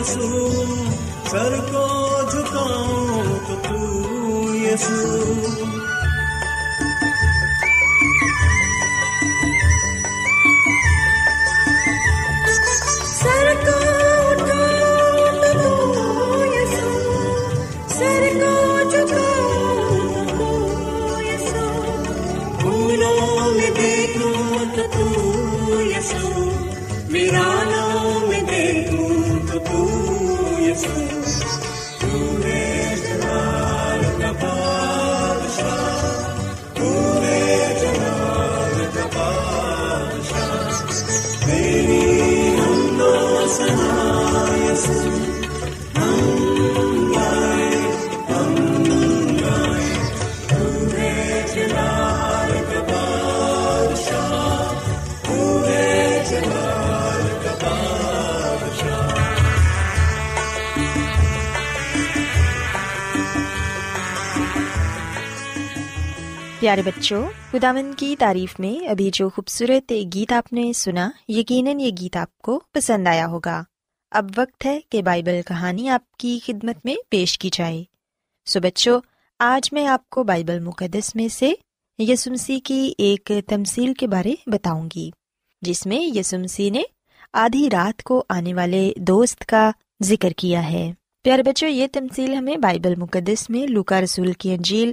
یسو سر کو جھکاؤں تو تو یسو پیارے بچوں خداون کی تعریف میں ابھی جو خوبصورت گیت آپ نے سنا، یقیناً یہ گیت آپ کو پسند آیا ہوگا۔ اب وقت ہے کہ بائبل کہانی آپ کی خدمت میں پیش کی جائے۔ سو بچوں، آج میں آپ کو بائبل مقدس میں سے یسمسی کی ایک تمصیل کے بارے بتاؤں گی، جس میں یسمسی نے آدھی رات کو آنے والے دوست کا ذکر کیا ہے۔ پیارے بچوں، یہ تمصیل ہمیں بائبل مقدس میں لوکا رسول کی انجیل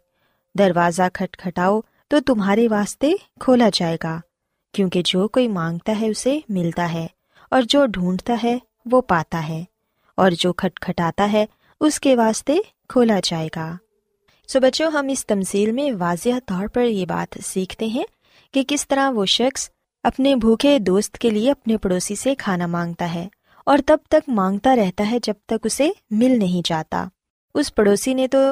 دروازہ کھٹ کھٹاؤ تو تمہارے واسطے کھولا جائے گا، کیونکہ جو کوئی مانگتا ہے اسے ملتا ہے، اور جو ڈھونڈتا ہے وہ پاتا ہے، اور جو کھٹ کھٹاتا ہے اس کے واسطے کھولا جائے گا۔ سو so بچوں، ہم اس تمسیل میں واضح طور پر یہ بات سیکھتے ہیں کہ کس طرح وہ شخص اپنے بھوکے دوست کے لیے اپنے پڑوسی سے کھانا مانگتا ہے، اور تب تک مانگتا رہتا ہے جب تک اسے مل نہیں جاتا۔ اس پڑوسی نے تو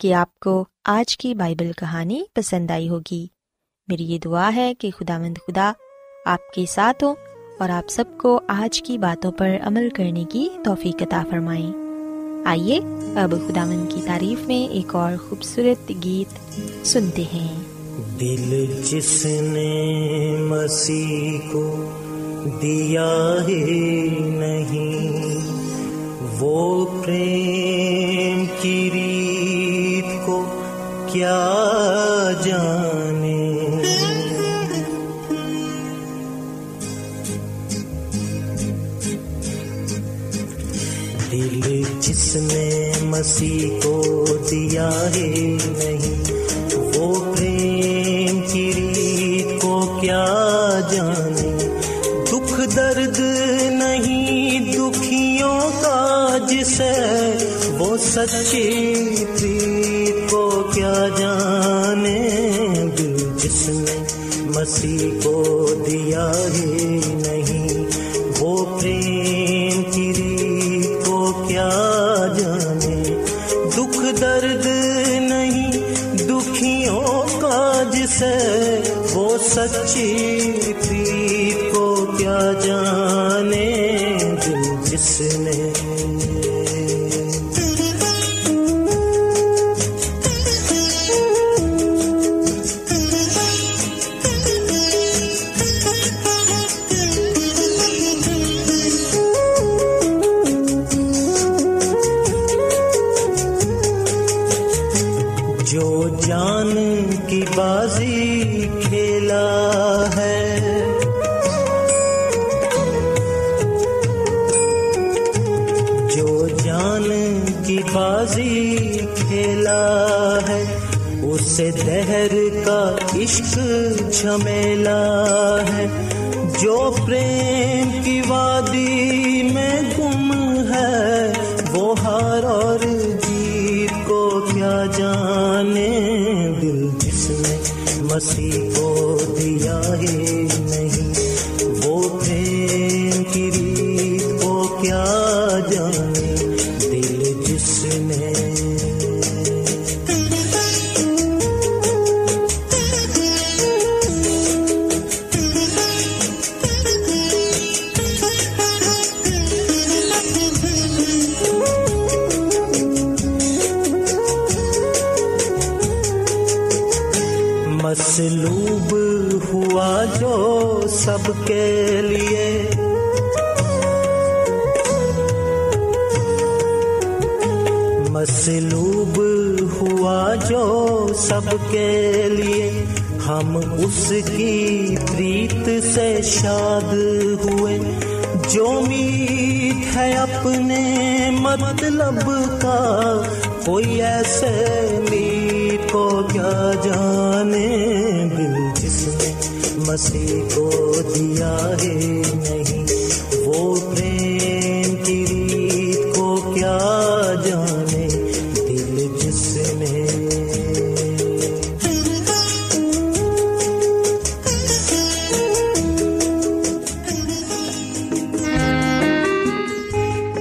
کہ آپ کو آج کی بائبل کہانی پسند آئی ہوگی۔ میری یہ دعا ہے کہ خدا مند خدا آپ کے ساتھ ہو اور آپ سب کو آج کی باتوں پر عمل کرنے کی توفیق عطا فرمائیں۔ آئیے اب خدا مند کی تعریف میں ایک اور خوبصورت گیت سنتے ہیں۔ دل جس نے مسیح کو دیا ہی نہیں، وہ پریم کی کیا جانے؟ دل جس نے مسیح کو دیا ہے نہیں، وہ پریم کی ریت کو کیا جانے؟ دکھ درد نہیں، دکھیوں کا جسے وہ سچی جانے دل جس نے مسیح کو دیا ہے نہیں، وہ پریم کی ریت کو کیا جانے؟ دکھ درد نہیں، دکھیوں کا جسے وہ سچی جو جان کی بازی کھیلا ہے۔ جو جان کی بازی کھیلا ہے، اسے دہر کا عشق جھمیلا ہے۔ جو پریم کی وادی مسیح مطلب کا کوئی ایسے میت کو کیا جانے دل جس نے مسیح کو دیا ہے؟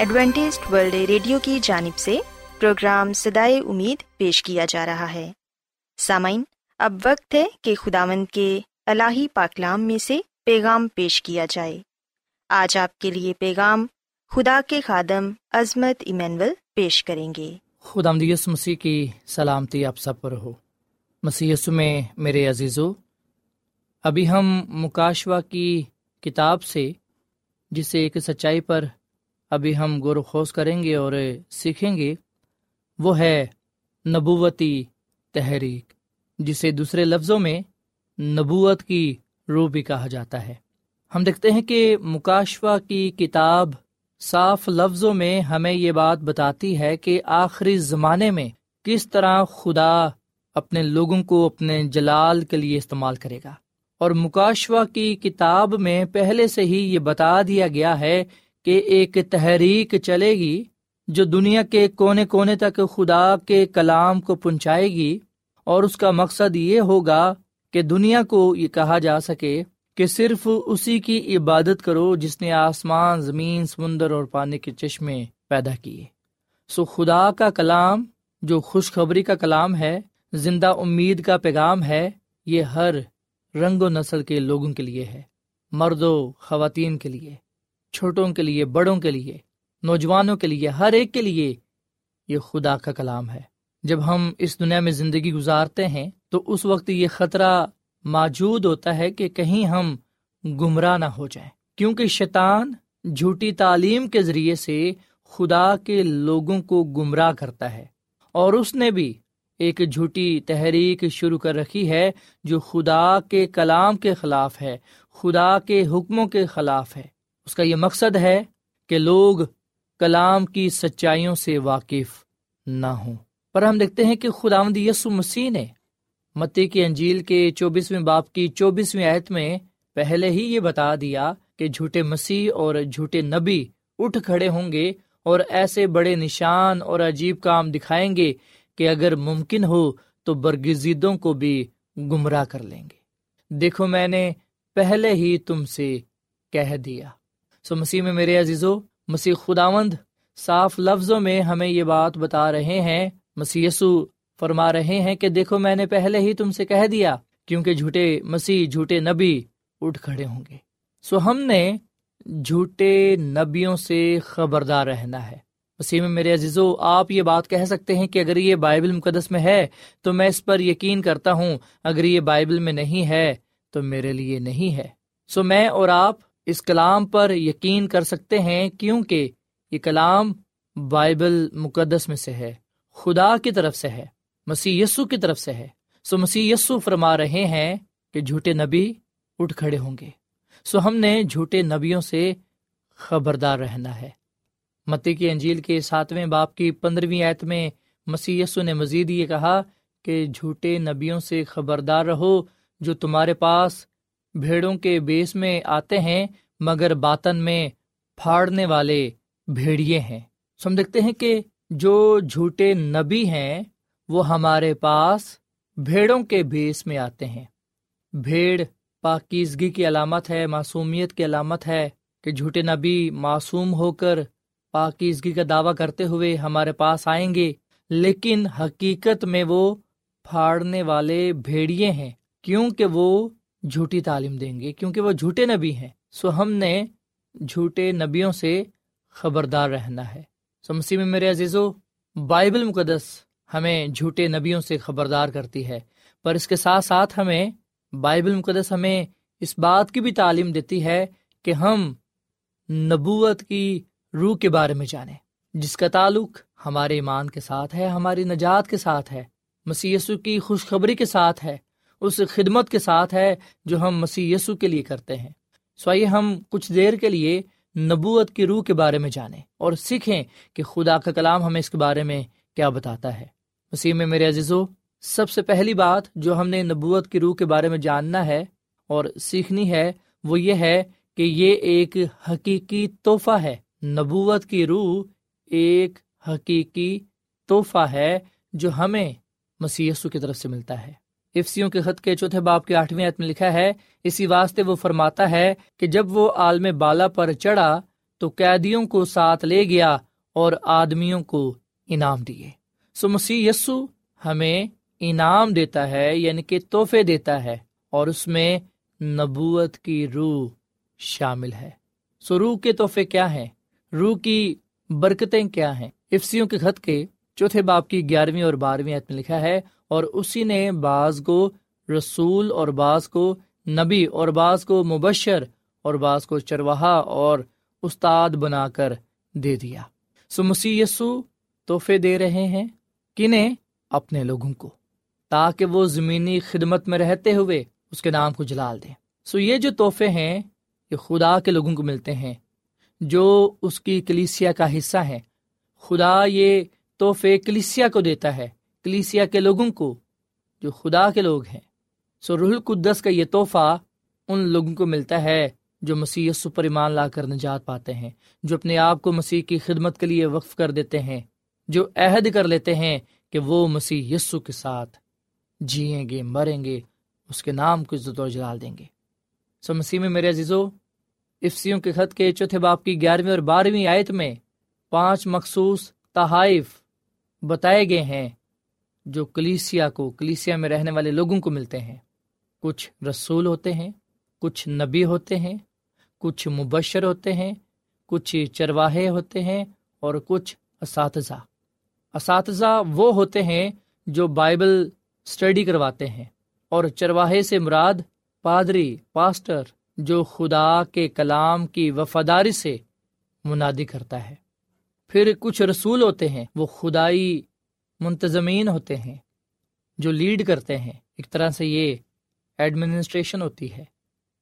Adventist world radio کی جانب سے پروگرام سدائے امید پیش کیا جا رہا ہے۔ سامعین، اب وقت ہے کہ خداوند کے الہی پاکلام میں سے پیغام پیش کیا جائے۔ آج آپ کے لیے پیغام خدا کے خادم عظمت ایمینول پیش کریں گے۔ خدا مدیس مسیح کی سلامتی آپ سب پر ہو۔ مسیح میں میرے عزیزو، ابھی ہم مکاشوا کی کتاب سے، جسے ایک سچائی پر ابھی ہم غور کریں گے اور سیکھیں گے، وہ ہے نبوتی تحریک، جسے دوسرے لفظوں میں نبوت کی روح بھی کہا جاتا ہے۔ ہم دیکھتے ہیں کہ مکاشوا کی کتاب صاف لفظوں میں ہمیں یہ بات بتاتی ہے کہ آخری زمانے میں کس طرح خدا اپنے لوگوں کو اپنے جلال کے لیے استعمال کرے گا۔ اور مکاشوا کی کتاب میں پہلے سے ہی یہ بتا دیا گیا ہے کہ ایک تحریک چلے گی جو دنیا کے کونے کونے تک خدا کے کلام کو پہنچائے گی اور اس کا مقصد یہ ہوگا کہ دنیا کو یہ کہا جا سکے کہ صرف اسی کی عبادت کرو جس نے آسمان، زمین، سمندر اور پانی کے چشمے پیدا کیے۔ سو خدا کا کلام، جو خوشخبری کا کلام ہے، زندہ امید کا پیغام ہے، یہ ہر رنگ و نسل کے لوگوں کے لیے ہے، مرد و خواتین کے لیے۔ چھوٹوں کے لیے، بڑوں کے لیے، نوجوانوں کے لیے، ہر ایک کے لیے یہ خدا کا کلام ہے۔ جب ہم اس دنیا میں زندگی گزارتے ہیں تو اس وقت یہ خطرہ موجود ہوتا ہے کہ کہیں ہم گمراہ نہ ہو جائیں۔ کیونکہ شیطان جھوٹی تعلیم کے ذریعے سے خدا کے لوگوں کو گمراہ کرتا ہے۔ اور اس نے بھی ایک جھوٹی تحریک شروع کر رکھی ہے جو خدا کے کلام کے خلاف ہے، خدا کے حکموں کے خلاف ہے۔ اس کا یہ مقصد ہے کہ لوگ کلام کی سچائیوں سے واقف نہ ہوں۔ پر ہم دیکھتے ہیں کہ خدا یسو مسیح نے متی کی انجیل کے چوبیسویں باپ کی چوبیسویں آیت میں پہلے ہی یہ بتا دیا کہ جھوٹے مسیح اور جھوٹے نبی اٹھ کھڑے ہوں گے اور ایسے بڑے نشان اور عجیب کام دکھائیں گے کہ اگر ممکن ہو تو برگزیدوں کو بھی گمراہ کر لیں گے۔ دیکھو میں نے پہلے ہی تم سے کہہ دیا۔ سو مسیح میں میرے عزیزو، مسیح خداوند صاف لفظوں میں ہمیں یہ بات بتا رہے ہیں۔ مسی فرما رہے ہیں کہ دیکھو، میں نے پہلے ہی تم سے کہہ دیا، کیونکہ جھوٹے مسیح، جھوٹے نبی اٹھ کھڑے ہوں گے۔ سو ہم نے جھوٹے نبیوں سے خبردار رہنا ہے۔ مسیح میں میرے عزیزو، آپ یہ بات کہہ سکتے ہیں کہ اگر یہ بائبل مقدس میں ہے، تو میں اس پر یقین کرتا ہوں، اگر یہ بائبل میں نہیں ہے، تو میرے لیے نہیں ہے۔ سو میں اور آپ اس کلام پر یقین کر سکتے ہیں کیونکہ یہ کلام بائبل مقدس میں سے ہے، خدا کی طرف سے ہے، مسیح یسو کی طرف سے ہے۔ سو مسیح یسو فرما رہے ہیں کہ جھوٹے نبی اٹھ کھڑے ہوں گے۔ سو ہم نے جھوٹے نبیوں سے خبردار رہنا ہے۔ متی کی انجیل کے ساتویں باپ کی پندرہویں آیت میں مسی نے مزید یہ کہا کہ جھوٹے نبیوں سے خبردار رہو جو تمہارے پاس بھیڑوں کے بیس میں آتے ہیں، مگر باطن میں پھاڑنے والے بھیڑیے ہیں۔ سو ہم دیکھتے ہیں کہ جو جھوٹے نبی ہیں، وہ ہمارے پاس بھیڑوں کے بیس میں آتے ہیں۔ بھیڑ پاکیزگی کی علامت ہے، معصومیت کی علامت ہے کہ جھوٹے نبی معصوم ہو کر پاکیزگی کا دعویٰ کرتے ہوئے ہمارے پاس آئیں گے۔ لیکن حقیقت میں وہ پھاڑنے والے بھیڑیے ہیں، کیونکہ وہ جھوٹی تعلیم دیں گے، کیونکہ وہ جھوٹے نبی ہیں۔ سو ہم نے جھوٹے نبیوں سے خبردار رہنا ہے۔ سو مسیح میں میرے عزیزو، بائبل مقدس ہمیں جھوٹے نبیوں سے خبردار کرتی ہے، پر اس کے ساتھ ساتھ ہمیں بائبل مقدس ہمیں اس بات کی بھی تعلیم دیتی ہے کہ ہم نبوت کی روح کے بارے میں جانیں۔ جس کا تعلق ہمارے ایمان کے ساتھ ہے، ہماری نجات کے ساتھ ہے مسی کی خوشخبری کے ساتھ ہے۔ اس خدمت کے ساتھ ہے جو ہم مسی کے لیے کرتے ہیں۔ سو آئیے ہم کچھ دیر کے لیے نبوت کی روح کے بارے میں جانیں اور سیکھیں کہ خدا کا کلام ہمیں اس کے بارے میں کیا بتاتا ہے۔ مسیح میں میرے عزیزو، سب سے پہلی بات جو ہم نے نبوت کی روح کے بارے میں جاننا ہے اور سیکھنی ہے وہ یہ ہے کہ یہ ایک حقیقی تحفہ ہے۔ نبوت کی روح ایک حقیقی تحفہ ہے جو ہمیں مسی کی طرف سے ملتا ہے۔ افسیوں کے خط کے چوتھے باپ کے آٹھویں عت میں لکھا ہے، اسی واسطے وہ فرماتا ہے کہ جب وہ عالم بالا پر چڑھا تو قیدیوں کو ساتھ لے گیا اور آدمیوں کو انعام دیے۔ سو مسیح یسو ہمیں انعام دیتا ہے یعنی کہ تحفے دیتا ہے اور اس میں نبوت کی روح شامل ہے۔ سو روح کے تحفے کیا ہیں؟ روح کی برکتیں کیا ہیں؟ افسیوں کے خط کے چوتھے باپ کی گیارہویں اور بارہویں عت میں لکھا ہے، اور اسی نے بعض کو رسول اور بعض کو نبی اور بعض کو مبشر اور بعض کو چرواہا اور استاد بنا کر دے دیا۔ سو مسیح یسو تحفے دے رہے ہیں کنہیں اپنے لوگوں کو، تاکہ وہ زمینی خدمت میں رہتے ہوئے اس کے نام کو جلال دیں۔ سو یہ جو تحفے ہیں، یہ خدا کے لوگوں کو ملتے ہیں، جو اس کی کلیسیا کا حصہ ہے خدا یہ تحفے کلیسیا کو دیتا ہے، کلیسیا کے لوگوں کو، جو خدا کے لوگ ہیں۔ سو رح القدس کا یہ تحفہ ان لوگوں کو ملتا ہے جو مسیح پر ایمان لا کر نجات پاتے ہیں، جو اپنے آپ کو مسیح کی خدمت کے لیے وقف کر دیتے ہیں، جو عہد کر لیتے ہیں کہ وہ مسیح یسو کے ساتھ جئیں گے، مریں گے، اس کے نام کو عزت اور جلال دیں گے۔ سو مسیح میں میرے عزیزو افسیوں کے خط کے چوتھے باپ کی گیارہویں اور بارہویں آیت میں پانچ مخصوص تحائف بتائے گئے ہیں جو کلیسیا کو، کلیسیا میں رہنے والے لوگوں کو ملتے ہیں۔ کچھ رسول ہوتے ہیں، کچھ نبی ہوتے ہیں، کچھ مبشر ہوتے ہیں، کچھ چرواہے ہوتے ہیں اور کچھ اساتذہ۔ اساتذہ وہ ہوتے ہیں جو بائبل اسٹڈی کرواتے ہیں۔ اور چرواہے سے مراد پادری، پاسٹر جو خدا کے کلام کی وفاداری سے منادی کرتا ہے۔ پھر کچھ رسول ہوتے ہیں، وہ خدائی منتظمین ہوتے ہیں، جو لیڈ کرتے ہیں۔ ایک طرح سے یہ ایڈمنسٹریشن ہوتی ہے،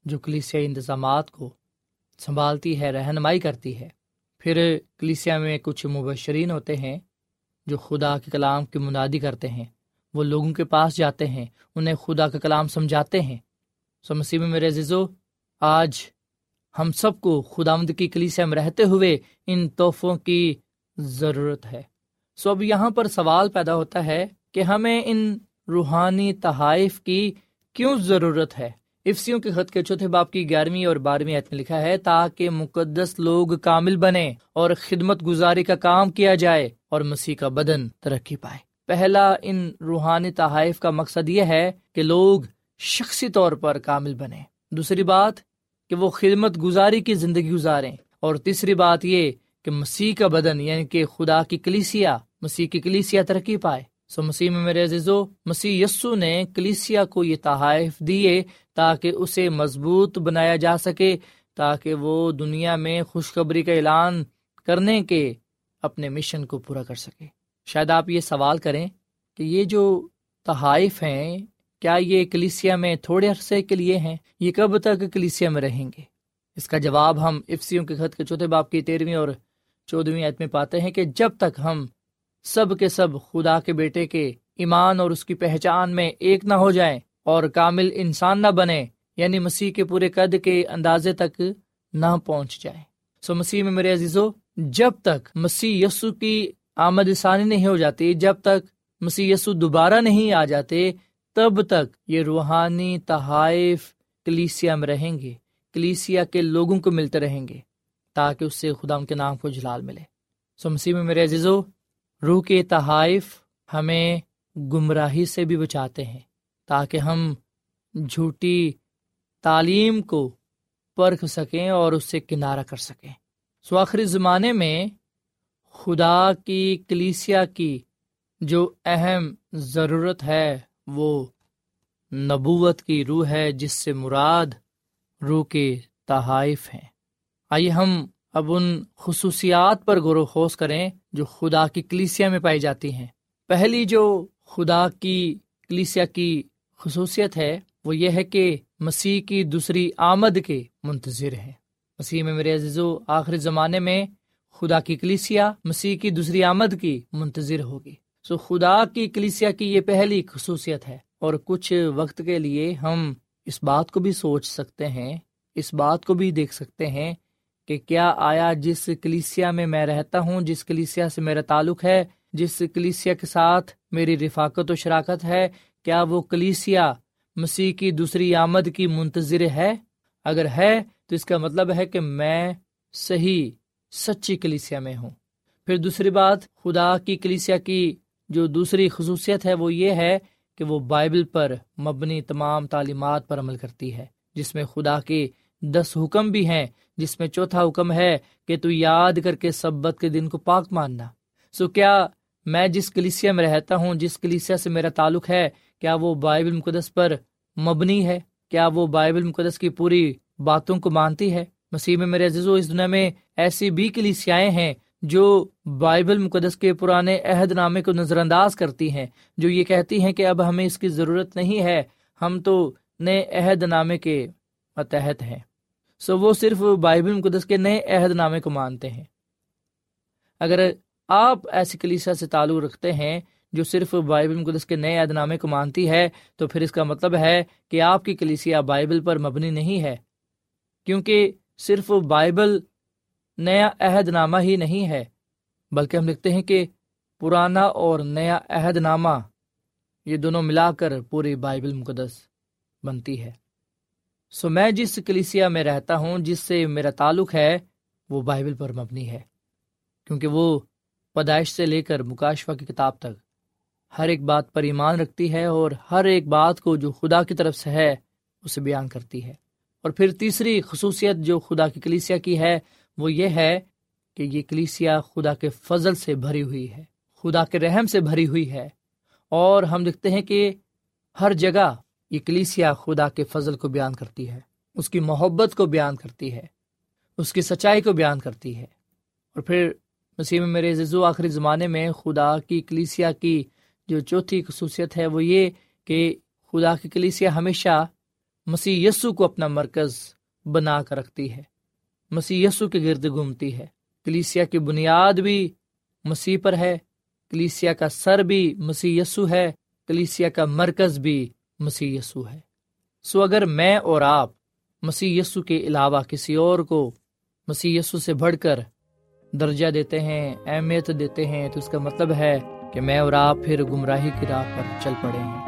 جو کلیسیا انتظامات کو سنبھالتی ہے، رہنمائی کرتی ہے۔ پھر کلیسیا میں کچھ مبشرین ہوتے ہیں، جو خدا کے کلام کی منادی کرتے ہیں۔ وہ لوگوں کے پاس جاتے ہیں، انہیں خدا کا کلام سمجھاتے ہیں۔ سو مسیح میرے عزیزو، آج ہم سب کو خدا مد کی کلیسیا میں رہتے ہوئے ان تحفوں کی ضرورت ہے۔ سو اب یہاں پر سوال پیدا ہوتا ہے کہ ہمیں ان روحانی تحائف کی کیوں ضرورت ہے؟ افسیوں کے خط کے چوتھے باپ کی گیارہویں اور بارہویں عید میں لکھا ہے، تاکہ مقدس لوگ کامل بنے اور خدمت گزاری کا کام کیا جائے اور مسیح کا بدن ترقی پائے۔ پہلا ان روحانی تحائف کا مقصد یہ ہے کہ لوگ شخصی طور پر کامل بنے دوسری بات کہ وہ خدمت گزاری کی زندگی گزاریں۔ اور تیسری بات یہ کہ مسیح کا بدن یعنی کہ خدا کی کلیسیا، مسیح کی کلیسیا ترقی پائے سو مسیح میں میرے عزیزو، مسیح یسو نے کلیسیا کو یہ تحائف دیے تاکہ اسے مضبوط بنایا جا سکے، تاکہ وہ دنیا میں خوشخبری کا اعلان کرنے کے اپنے مشن کو پورا کر سکے۔ شاید آپ یہ سوال کریں کہ یہ جو تحائف ہیں کیا یہ کلیسیا میں تھوڑے عرصے کے لیے ہیں؟ یہ کب تک کلیسیا میں رہیں گے؟ اس کا جواب ہم افسیوں کے خط کے چوتھے باپ کی تیرہویں اور چودہویں عید میں پاتے ہیں کہ جب تک ہم سب کے سب خدا کے بیٹے کے ایمان اور اس کی پہچان میں ایک نہ ہو جائیں اور کامل انسان نہ بنے یعنی مسیح کے پورے قد کے اندازے تک نہ پہنچ جائے سو مسیح میں میرے عزیزو، جب تک مسیح یسو کی آمد ثانی نہیں ہو جاتی، جب تک مسیح یسو دوبارہ نہیں آ جاتے تب تک یہ روحانی تحائف کلیسیا میں رہیں گے، کلیسیا کے لوگوں کو ملتے رہیں گے، تاکہ اس سے خدا ان کے نام کو جلال ملے۔ سو مسیح میں میرے عزیزو، روح کے تحائف ہمیں گمراہی سے بھی بچاتے ہیں، تاکہ ہم جھوٹی تعلیم کو پرکھ سکیں اور اس سے کنارہ کر سکیں۔ سو آخری زمانے میں خدا کی کلیسیا کی جو اہم ضرورت ہے وہ نبوت کی روح ہے جس سے مراد روح کے تحائف ہیں۔ آئیے ہم اب ان خصوصیات پر غور و خوص کریں جو خدا کی کلیسیا میں پائی جاتی ہیں۔ پہلی جو خدا کی کلیسیا کی خصوصیت ہے وہ یہ ہے کہ مسیح کی دوسری آمد کے منتظر ہیں۔ مسیح میں میرے عزیز و آخری زمانے میں خدا کی کلیسیا مسیح کی دوسری آمد کی منتظر ہوگی۔ سو خدا کی کلیسیا کی یہ پہلی خصوصیت ہے۔ اور کچھ وقت کے لیے ہم اس بات کو بھی سوچ سکتے ہیں، اس بات کو بھی دیکھ سکتے ہیں کہ کیا آیا جس کلیسیا میں میں رہتا ہوں، جس کلیسیا سے میرا تعلق ہے، جس کلیسیا کے ساتھ میری رفاقت و شراکت ہے، کیا وہ کلیسیا مسیح کی دوسری آمد کی منتظر ہے؟ اگر ہے تو اس کا مطلب ہے کہ میں صحیح، سچی کلیسیا میں ہوں۔ پھر دوسری بات، خدا کی کلیسیا کی جو دوسری خصوصیت ہے وہ یہ ہے کہ وہ بائبل پر مبنی تمام تعلیمات پر عمل کرتی ہے، جس میں خدا کے دس حکم بھی ہیں، جس میں چوتھا حکم ہے کہ تو یاد کر کے سبت کے دن کو پاک ماننا۔ سو کیا میں جس کلیسیا میں رہتا ہوں، جس کلیسیا سے میرا تعلق ہے، کیا وہ بائبل مقدس پر مبنی ہے؟ کیا وہ بائبل مقدس کی پوری باتوں کو مانتی ہے؟ مسیح میں میرے عزیز و اس دنیا میں ایسی بھی کلیسیاں ہیں جو بائبل مقدس کے پرانے عہد نامے کو نظر انداز کرتی ہیں، جو یہ کہتی ہیں کہ اب ہمیں اس کی ضرورت نہیں ہے، ہم تو نئے عہد نامے کے متحد ہیں۔ سو وہ صرف بائبل مقدس کے نئے عہد نامے کو مانتے ہیں۔ اگر آپ ایسی کلیسا سے تعلق رکھتے ہیں جو صرف بائبل مقدس کے نئے عہد نامے کو مانتی ہے، تو پھر اس کا مطلب ہے کہ آپ کی کلیسیا بائبل پر مبنی نہیں ہے، کیونکہ صرف بائبل نیا عہد نامہ ہی نہیں ہے، بلکہ ہم لکھتے ہیں کہ پرانا اور نیا عہد نامہ یہ دونوں ملا کر پوری بائبل مقدس بنتی ہے۔ سو میں جس کلیسیا میں رہتا ہوں، جس سے میرا تعلق ہے، وہ بائبل پر مبنی ہے، کیونکہ وہ پیدائش سے لے کر مکاشفہ کی کتاب تک ہر ایک بات پر ایمان رکھتی ہے اور ہر ایک بات کو جو خدا کی طرف سے ہے، اسے بیان کرتی ہے۔ اور پھر تیسری خصوصیت جو خدا کی کلیسیا کی ہے وہ یہ ہے کہ یہ کلیسیا خدا کے فضل سے بھری ہوئی ہے، خدا کے رحم سے بھری ہوئی ہے۔ اور ہم دیکھتے ہیں کہ ہر جگہ یہ کلیسیا خدا کے فضل کو بیان کرتی ہے، اس کی محبت کو بیان کرتی ہے، اس کی سچائی کو بیان کرتی ہے۔ اور پھر مسیح میں میرے ززو آخری زمانے میں خدا کی کلیسیا کی جو چوتھی خصوصیت ہے وہ یہ کہ خدا کی کلیسیا ہمیشہ مسیح یسو کو اپنا مرکز بنا کر رکھتی ہے۔ مسیح یسو کے گرد گھومتی ہے۔ کلیسیا کی بنیاد بھی مسیح پر ہے، کلیسیا کا سر بھی مسیح یسو ہے، کلیسیا کا مرکز بھی مسیح یسو ہے۔ سو اگر میں اور آپ مسیح یسو کے علاوہ کسی اور کو مسیح یسو سے بڑھ کر درجہ دیتے ہیں، اہمیت دیتے ہیں، تو اس کا مطلب ہے کہ میں اور آپ پھر گمراہی کی راہ پر چل پڑے ہیں۔